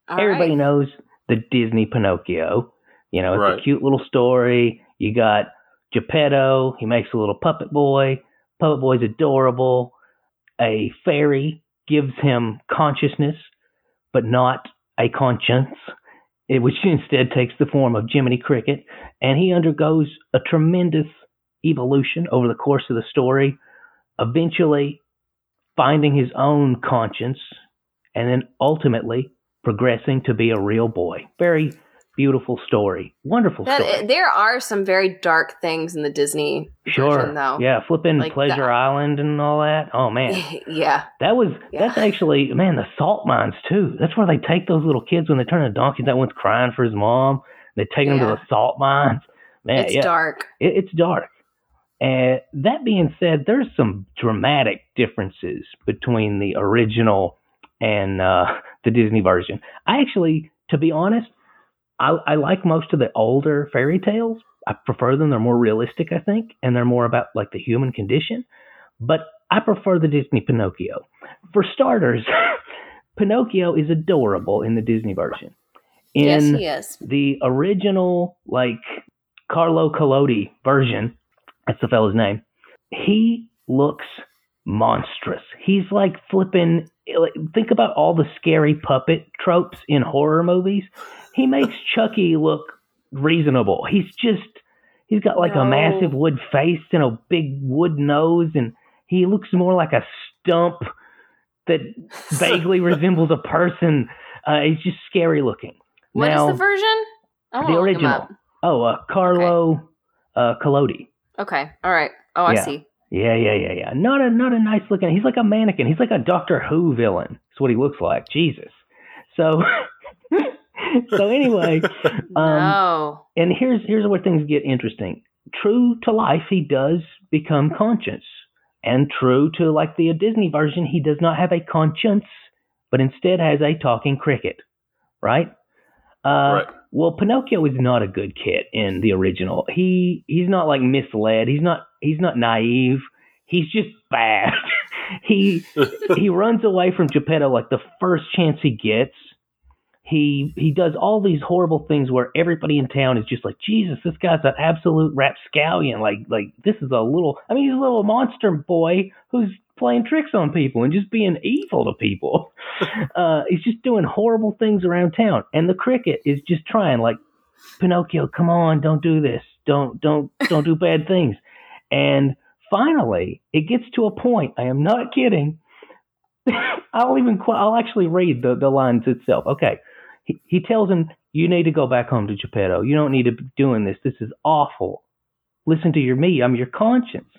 Everybody right. knows the Disney Pinocchio. You know, it's Right. a cute little story. You got Geppetto. He makes a little puppet boy. Puppet Boy's adorable. A fairy gives him consciousness, but not a conscience, eh, which instead takes the form of Jiminy Cricket, and he undergoes a tremendous evolution over the course of the story, eventually finding his own conscience, and then ultimately progressing to be a real boy. Very beautiful story. Wonderful That story. there are some very dark things in the Disney sure. version, though. Yeah, flipping Like Pleasure Island and all that. Oh man. yeah. That was Yeah. that's actually man, the salt mines too. That's where they take those little kids when they turn into donkeys. That one's crying for his mom. They take him to the salt mines. Man, it's yeah, dark. it, it's dark. And that being said, there's some dramatic differences between the original and uh, the Disney version. I actually, to be honest, I, I like most of the older fairy tales. I prefer them. They're more realistic, I think, and they're more about like the human condition. But I prefer the Disney Pinocchio. For starters, Pinocchio is adorable in the Disney version. In yes, he is. the original like Carlo Collodi version, that's the fellow's name. He looks monstrous. He's like flipping. like, Think about all the scary puppet tropes in horror movies. He makes Chucky look reasonable. He's just he's got like No. a massive wood face and a big wood nose, and he looks more like a stump that vaguely resembles a person. Uh, he's just scary looking. What is now, the version? The original. Oh, uh, Carlo uh, Collodi. Okay. All right. Oh, I see. Yeah, yeah, yeah, yeah. Not a not a nice looking. He's like a mannequin. He's like a Doctor Who villain. That's what he looks like. Jesus. So, so anyway, um, no. and here's here's where things get interesting. True to life, he does become conscious, and true to like the Disney version, he does not have a conscience, but instead has a talking cricket. Right. Uh, right. Well, Pinocchio is not a good kid in the original. He he's not like misled. He's not he's not naive. He's just bad. he he runs away from Geppetto like the first chance he gets. He he does all these horrible things where everybody in town is just like, Jesus, this guy's an absolute rapscallion. Like like this is a little I mean he's a little monster boy who's playing tricks on people and just being evil to people. uh, he's just doing horrible things around town. And the cricket is just trying like Pinocchio, come on, don't do this. Don't don't don't do bad things. And finally, it gets to a point. I am not kidding. I'll even qu- I'll actually read the the lines itself. Okay, he, tells him, "You need to go back home to Geppetto. You don't need to be doing this. This is awful. Listen to your me. I'm your conscience."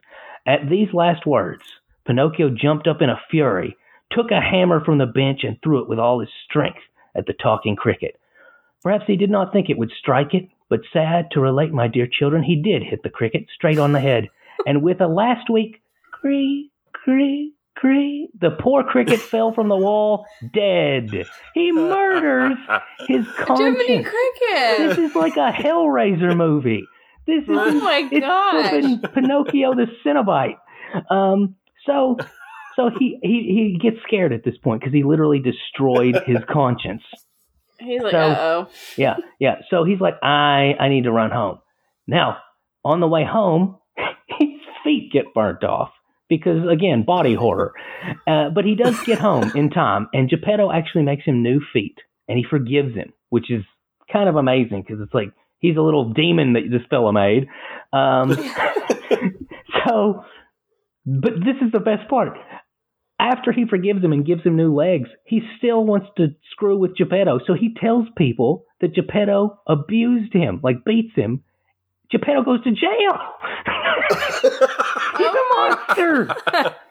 At these last words, Pinocchio jumped up in a fury, took a hammer from the bench, and threw it with all his strength at the talking cricket. Perhaps he did not think it would strike it, but sad to relate, my dear children, he did hit the cricket straight on the head, and with a last week cree, cree, cree, the poor cricket fell from the wall dead. He murders his conscience. Jiminy Cricket. This is like a Hellraiser movie. This is Oh my it's gosh. Pinocchio the Cenobite. Um, so, so he, he he gets scared at this point because he literally destroyed his conscience. He's like, So- uh oh. Yeah, yeah. So he's like, I I need to run home. Now, on the way home, his feet get burnt off because again, body horror. Uh, but he does get home in time, and Geppetto actually makes him new feet, and he forgives him, which is kind of amazing because it's like he's a little demon that this fella made. Um, so, but this is the best part. After he forgives him and gives him new legs, he still wants to screw with Geppetto. So he tells people that Geppetto abused him, like beats him. Geppetto goes to jail. He's a monster.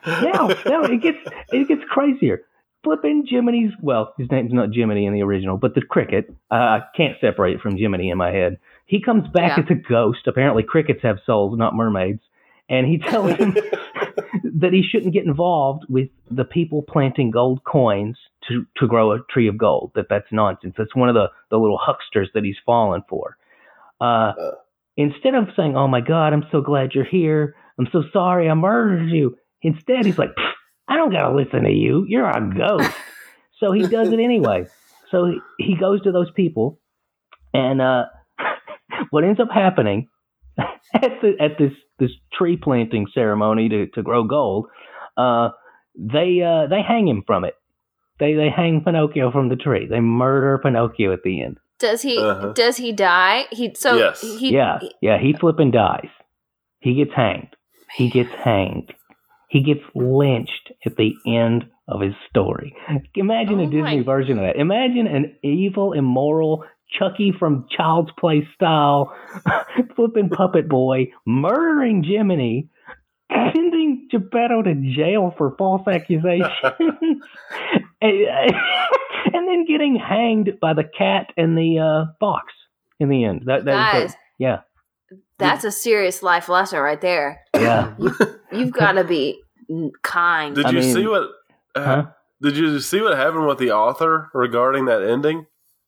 now, now it gets it gets crazier. Flipping Jiminy's well, his name's not Jiminy in the original, but the cricket. Uh, I can't separate it from Jiminy in my head. He comes back Yeah. as a ghost. Apparently, crickets have souls, not mermaids. And he tells him that he shouldn't get involved with the people planting gold coins to to grow a tree of gold. That that's nonsense. That's one of the the little hucksters that he's fallen for. Uh, Uh. Instead of saying, "Oh my God, I'm so glad you're here. I'm so sorry I murdered you," instead he's like, "I don't gotta listen to you. You're a ghost." so he does it anyway. So he, he goes to those people, and uh, what ends up happening at the at this this tree planting ceremony to to grow gold. Uh, they uh, they hang him from it. They they hang Pinocchio from the tree. They murder Pinocchio at the end. Does he? Uh-huh. Does he die? He so Yes. he yeah, yeah. He flipping dies. He gets hanged. He gets hanged. He gets lynched at the end of his story. Imagine Oh a Disney my- version of that. Imagine an evil, immoral Chucky from Child's Play style flipping puppet boy murdering Jiminy, sending Geppetto to jail for false accusations, and, and then getting hanged by the cat and the uh, fox in the end. That, that guys. the- yeah, That's a serious life lesson right there. yeah. You've got to be kind. Did I you mean- see what? Uh, Huh? Did you see what happened with the author regarding that ending?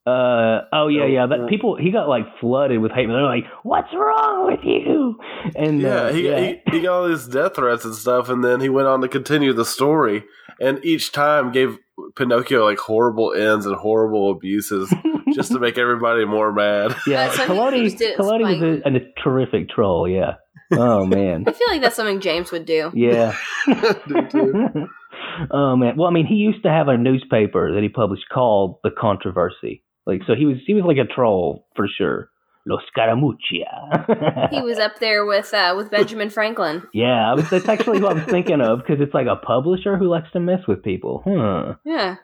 Uh oh yeah yeah that people he got like flooded with hate they're like what's wrong with you and Yeah, uh, he, yeah. He, he got all these death threats and stuff, and then he went on to continue the story, and each time gave Pinocchio like horrible ends and horrible abuses just to make everybody more mad. yeah That's what he did, Collodi was spite. a, a terrific troll yeah oh man I feel like that's something James would do. yeah Dude, dude. oh man well I mean he used to have a newspaper that he published called the Controversy like so he was he was like a troll for sure Los Scaramuccia He was up there with uh, with Benjamin Franklin. yeah I was, that's actually what I was thinking of because it's like a publisher who likes to mess with people huh Yeah,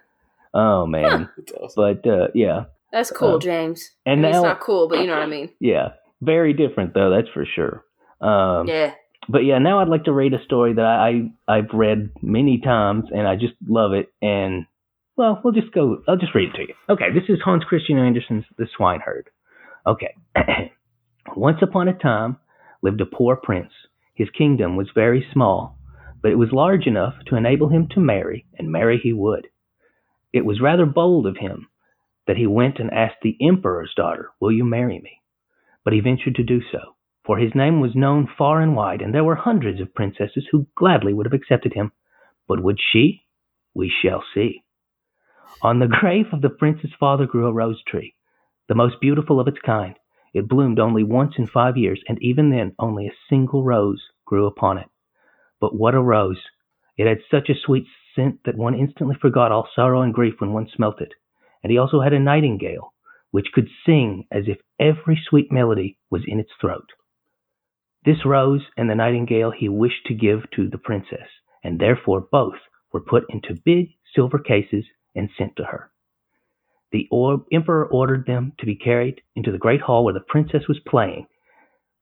oh man It's awesome. but uh, yeah that's cool, Uh, James. and I mean, now it's not cool, but you know what I mean. Yeah, very different though. That's for sure. Um, Yeah. But yeah, now I'd like to read a story that I, I I've read many times and I just love it. And well, we'll just go. I'll just read it to you. Okay, this is Hans Christian Andersen's The Swineherd. Okay, once upon a time lived a poor prince. His kingdom was very small, but it was large enough to enable him to marry, and marry he would. It was rather bold of him that he went and asked the emperor's daughter, Will you marry me? But he ventured to do so, for his name was known far and wide, and there were hundreds of princesses who gladly would have accepted him. But would she? We shall see. On the grave of the prince's father grew a rose tree, the most beautiful of its kind. It bloomed only once in five years, and even then only a single rose grew upon it. But what a rose! It had such a sweet scent that one instantly forgot all sorrow and grief when one smelt it. And he also had a nightingale, which could sing as if every sweet melody was in its throat. This rose and the nightingale he wished to give to the princess, and therefore both were put into big silver cases and sent to her. The or- emperor ordered them to be carried into the great hall where the princess was playing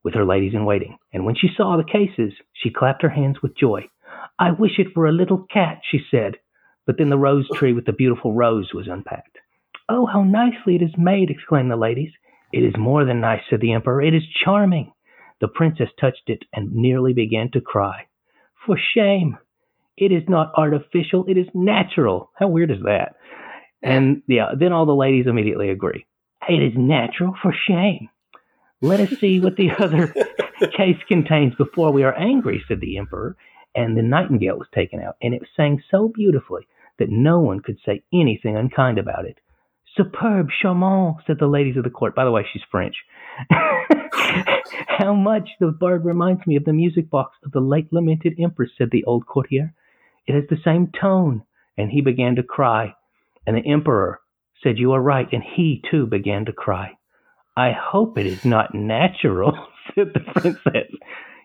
with her ladies in waiting, and when she saw the cases, she clapped her hands with joy. I wish it were a little cat, she said. But then the rose tree with the beautiful rose was unpacked. Oh, how nicely it is made, exclaimed the ladies. It is more than nice, said the emperor. It is charming. The princess touched it and nearly began to cry. For shame. It is not artificial, it is natural. How weird is that? And yeah, then all the ladies immediately agree. It is natural for shame. Let us see what the other case contains before we are angry, said the emperor. And the nightingale was taken out, and it sang so beautifully that no one could say anything unkind about it. Superb, charmant, said the ladies of the court. By the way, she's French. How much the bird reminds me of the music box of the late lamented empress, said the old courtier. It has the same tone. And he began to cry. And the emperor said, You are right. And he, too, began to cry. I hope it is not natural, said the princess.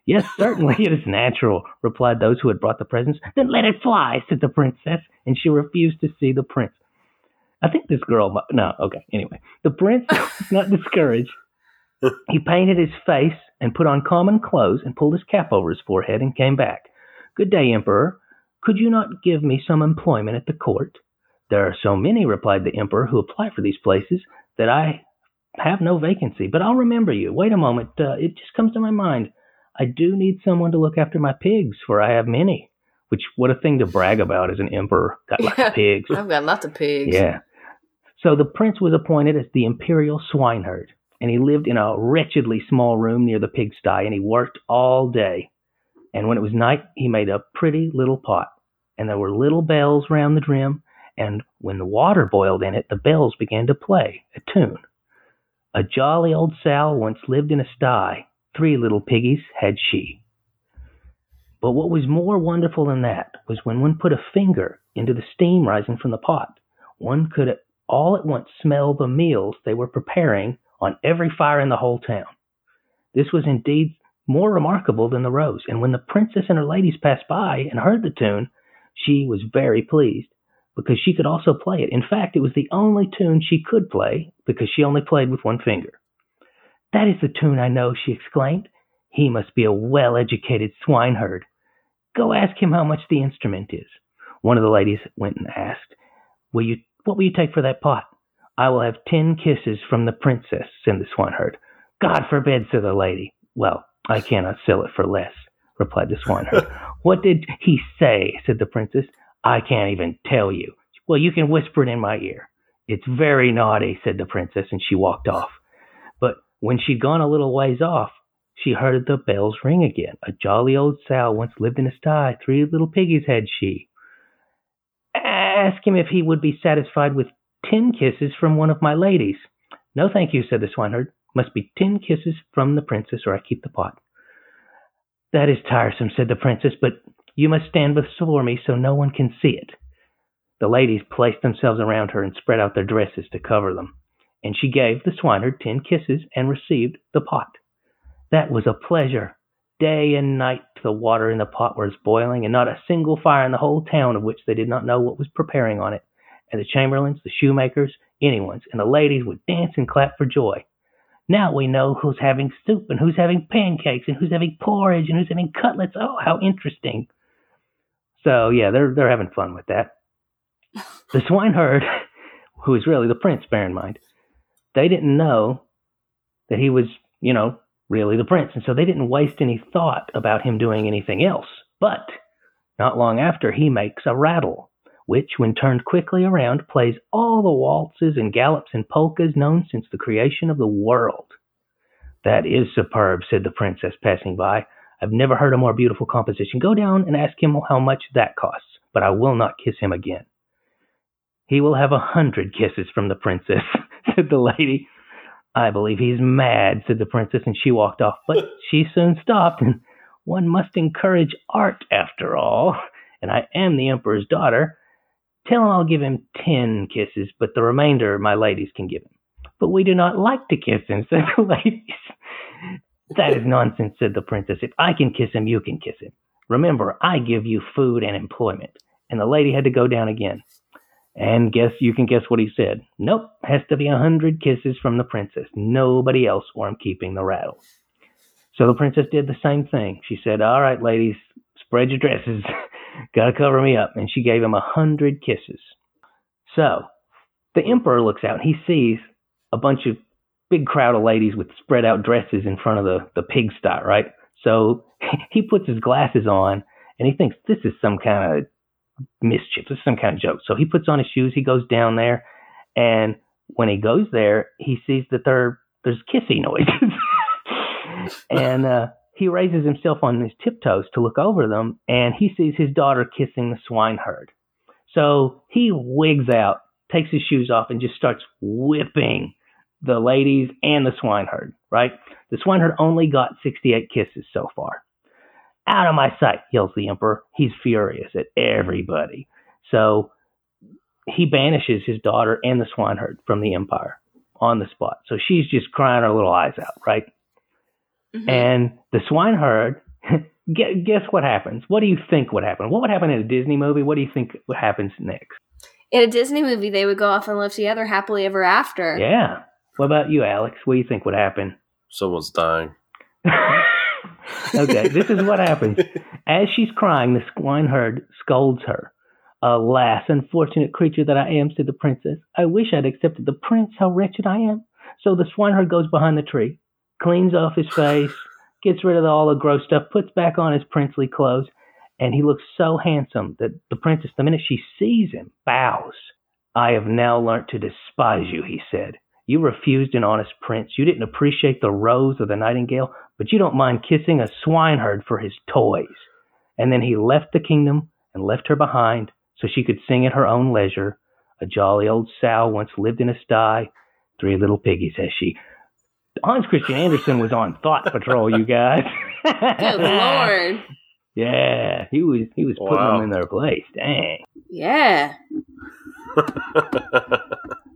Yes, certainly it is natural, replied those who had brought the presents. Then let it fly, said the princess, and she refused to see the prince. I think this girl, mu- no, okay, anyway. The prince was not discouraged. He painted his face and put on common clothes and pulled his cap over his forehead and came back. Good day, Emperor. Could you not give me some employment at the court? There are so many, replied the Emperor, who apply for these places that I have no vacancy, but I'll remember you. Wait a moment, uh, it just comes to my mind. I do need someone to look after my pigs, for I have many. Which, what a thing to brag about as an emperor. Got lots Yeah. of pigs. I've got lots of pigs. Yeah. So the prince was appointed as the imperial swineherd, and he lived in a wretchedly small room near the pigsty, and he worked all day. And when it was night, he made a pretty little pot, and there were little bells round the rim, and when the water boiled in it, the bells began to play a tune. A jolly old sow once lived in a sty. Three little piggies had she. But what was more wonderful than that was when one put a finger into the steam rising from the pot, one could all at once smell the meals they were preparing on every fire in the whole town. This was indeed more remarkable than the rose, and when the princess and her ladies passed by and heard the tune, she was very pleased because she could also play it. In fact, it was the only tune she could play because she only played with one finger. That is the tune I know, she exclaimed. He must be a well educated swineherd. Go ask him how much the instrument is. One of the ladies went and asked, Will you what will you take for that pot? I will have ten kisses from the princess, said the swineherd. God forbid, said the lady. Well, I cannot sell it for less, replied the swineherd. what did he say? said the princess. I can't even tell you. Well, you can whisper it in my ear. It's very naughty, said the princess, and she walked off. But when she'd gone a little ways off, she heard the bells ring again. A jolly old sow once lived in a sty. Three little piggies had she. Ask him if he would be satisfied with ten kisses from one of my ladies. No, thank you, said the swineherd. Must be ten kisses from the princess, or I keep the pot. That is tiresome, said the princess, but you must stand before me so no one can see it. The ladies placed themselves around her and spread out their dresses to cover them, and she gave the swineherd ten kisses and received the pot. That was a pleasure. Day and night the water in the pot was boiling, and not a single fire in the whole town of which they did not know what was preparing on it. And the chamberlains, the shoemakers, anyone's, and the ladies would dance and clap for joy. Now we know who's having soup and who's having pancakes and who's having porridge and who's having cutlets. Oh, how interesting! So yeah, they're they're having fun with that. The swineherd, who is really the prince, bear in mind, they didn't know that he was, you know, really the prince. And so they didn't waste any thought about him doing anything else. But not long after, he makes a rattle, which, when turned quickly around, plays all the waltzes and gallops and polkas known since the creation of the world. That is superb, said the princess, passing by. I've never heard a more beautiful composition. Go down and ask him how much that costs, but I will not kiss him again. He will have a hundred kisses from the princess, said the lady. I believe he's mad, said the princess, and she walked off. But she soon stopped, and one must encourage art after all. And I am the emperor's daughter. Tell him I'll give him ten kisses, but the remainder my ladies can give him. But we do not like to kiss him, said the ladies. that is nonsense, said the princess. If I can kiss him, you can kiss him. Remember, I give you food and employment. And the lady had to go down again. And guess you can guess what he said. Nope, has to be a hundred kisses from the princess. Nobody else, or I'm keeping the rattle. So the princess did the same thing. She said, All right, ladies, spread your dresses. Gotta cover me up. And she gave him a hundred kisses. So the emperor looks out and he sees a bunch of big crowd of ladies with spread out dresses in front of the, the pigsty, right? So he puts his glasses on and he thinks this is some kind of mischief. This is some kind of joke. So he puts on his shoes. He goes down there, and when he goes there, he sees that there there's kissy noises, and uh, he raises himself on his tiptoes to look over them, and he sees his daughter kissing the swineherd. So he wigs out, takes his shoes off, and just starts whipping the ladies and the swineherd. Right? The swineherd only got 68 kisses so far. Out of my sight, yells the emperor. He's furious at everybody. So he banishes his daughter and the swineherd from the empire on the spot. So she's just crying her little eyes out, right? Mm-hmm. And the swineherd, guess what happens? What do you think would happen? What would happen in a Disney movie? What do you think what happens next? In a Disney movie, they would go off and live together happily ever after. Yeah. What about you, Alex? What do you think would happen? Someone's dying. okay, this is what happens. As she's crying, the swineherd scolds her. Alas, unfortunate creature that I am, said the princess. I wish I'd accepted the prince. How wretched I am. So the swineherd goes behind the tree, cleans off his face, gets rid of all the gross stuff, puts back on his princely clothes, and he looks so handsome that the princess, the minute she sees him, bows. I have now learnt to despise you, he said. You refused an honest prince. You didn't appreciate the rose or the nightingale, but you don't mind kissing a swineherd for his toys. And then he left the kingdom and left her behind so she could sing at her own leisure. A jolly old sow once lived in a sty. Three little piggies has she. Hans Christian Andersen was on Thot Patrol, you guys. Good lord. Yeah, he was he was putting Wow. them in their place. Dang, Yeah.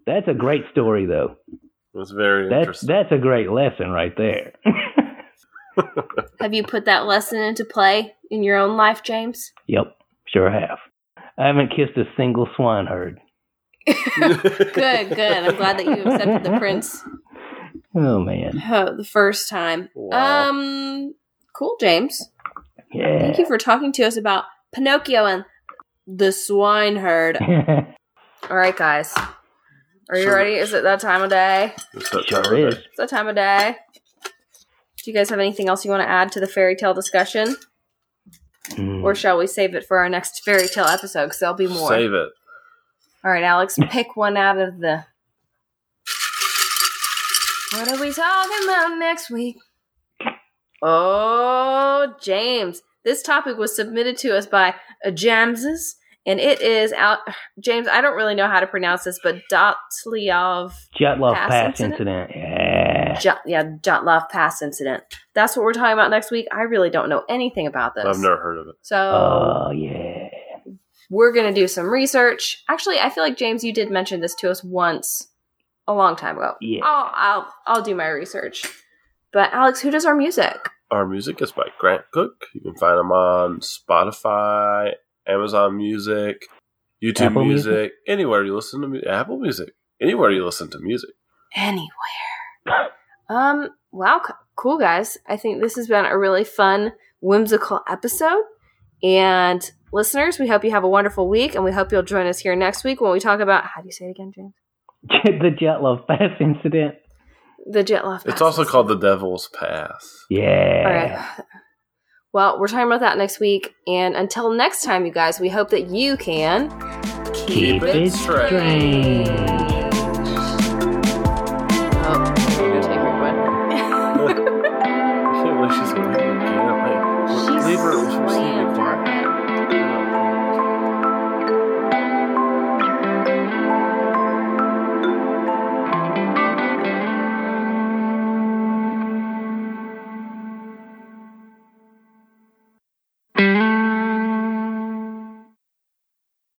that's a great story though. It's very That's interesting. that's a great lesson right there. Have you put that lesson into play in your own life, James? yep, sure have. I haven't kissed a single swineherd. Good, good. I'm glad that you accepted the prince Oh man, oh, the first time. Wow. Um, cool, James. yeah. Thank you for talking to us about Pinocchio and the swineherd. All right, guys. Are you Sure. ready? Is it that time of day? It's that time sure of is. day. It's that time of day. Do you guys have anything else you want to add to the fairy tale discussion? Mm. Or shall we save it for our next fairy tale episode? Because there'll be more. Save it. All right, Alex, pick one out of the. What are we talking about next week? Oh, James. This topic was submitted to us by uh, Jamses, and it is out. James, I don't really know how to pronounce this, but Dotlyov. Jatlov Pass pass, incident? incident. Yeah. Jot, yeah, Jotlov Pass incident. That's what we're talking about next week. I really don't know anything about this. I've never heard of it. So Oh yeah. we're gonna do some research. Actually, I feel like James, you did mention this to us once a long time ago. Yeah. I'll I'll I'll do my research. But Alex, who does our music? Our music is by Grant Cook. You can find him on Spotify, Amazon Music, YouTube Apple music, Music? anywhere you listen to mu- Apple Music, anywhere you listen to music. Anywhere. Um. Wow. c- Cool, guys. I think this has been a really fun, whimsical episode. And listeners, we hope you have a wonderful week, and we hope you'll join us here next week when we talk about how do you say it again, James? The Jatlov pass incident. The Jetlov. It's also called The Devil's Pass. Yeah. All right. Well, we're talking about that next week. And until next time, you guys, we hope that you can Keep it strange.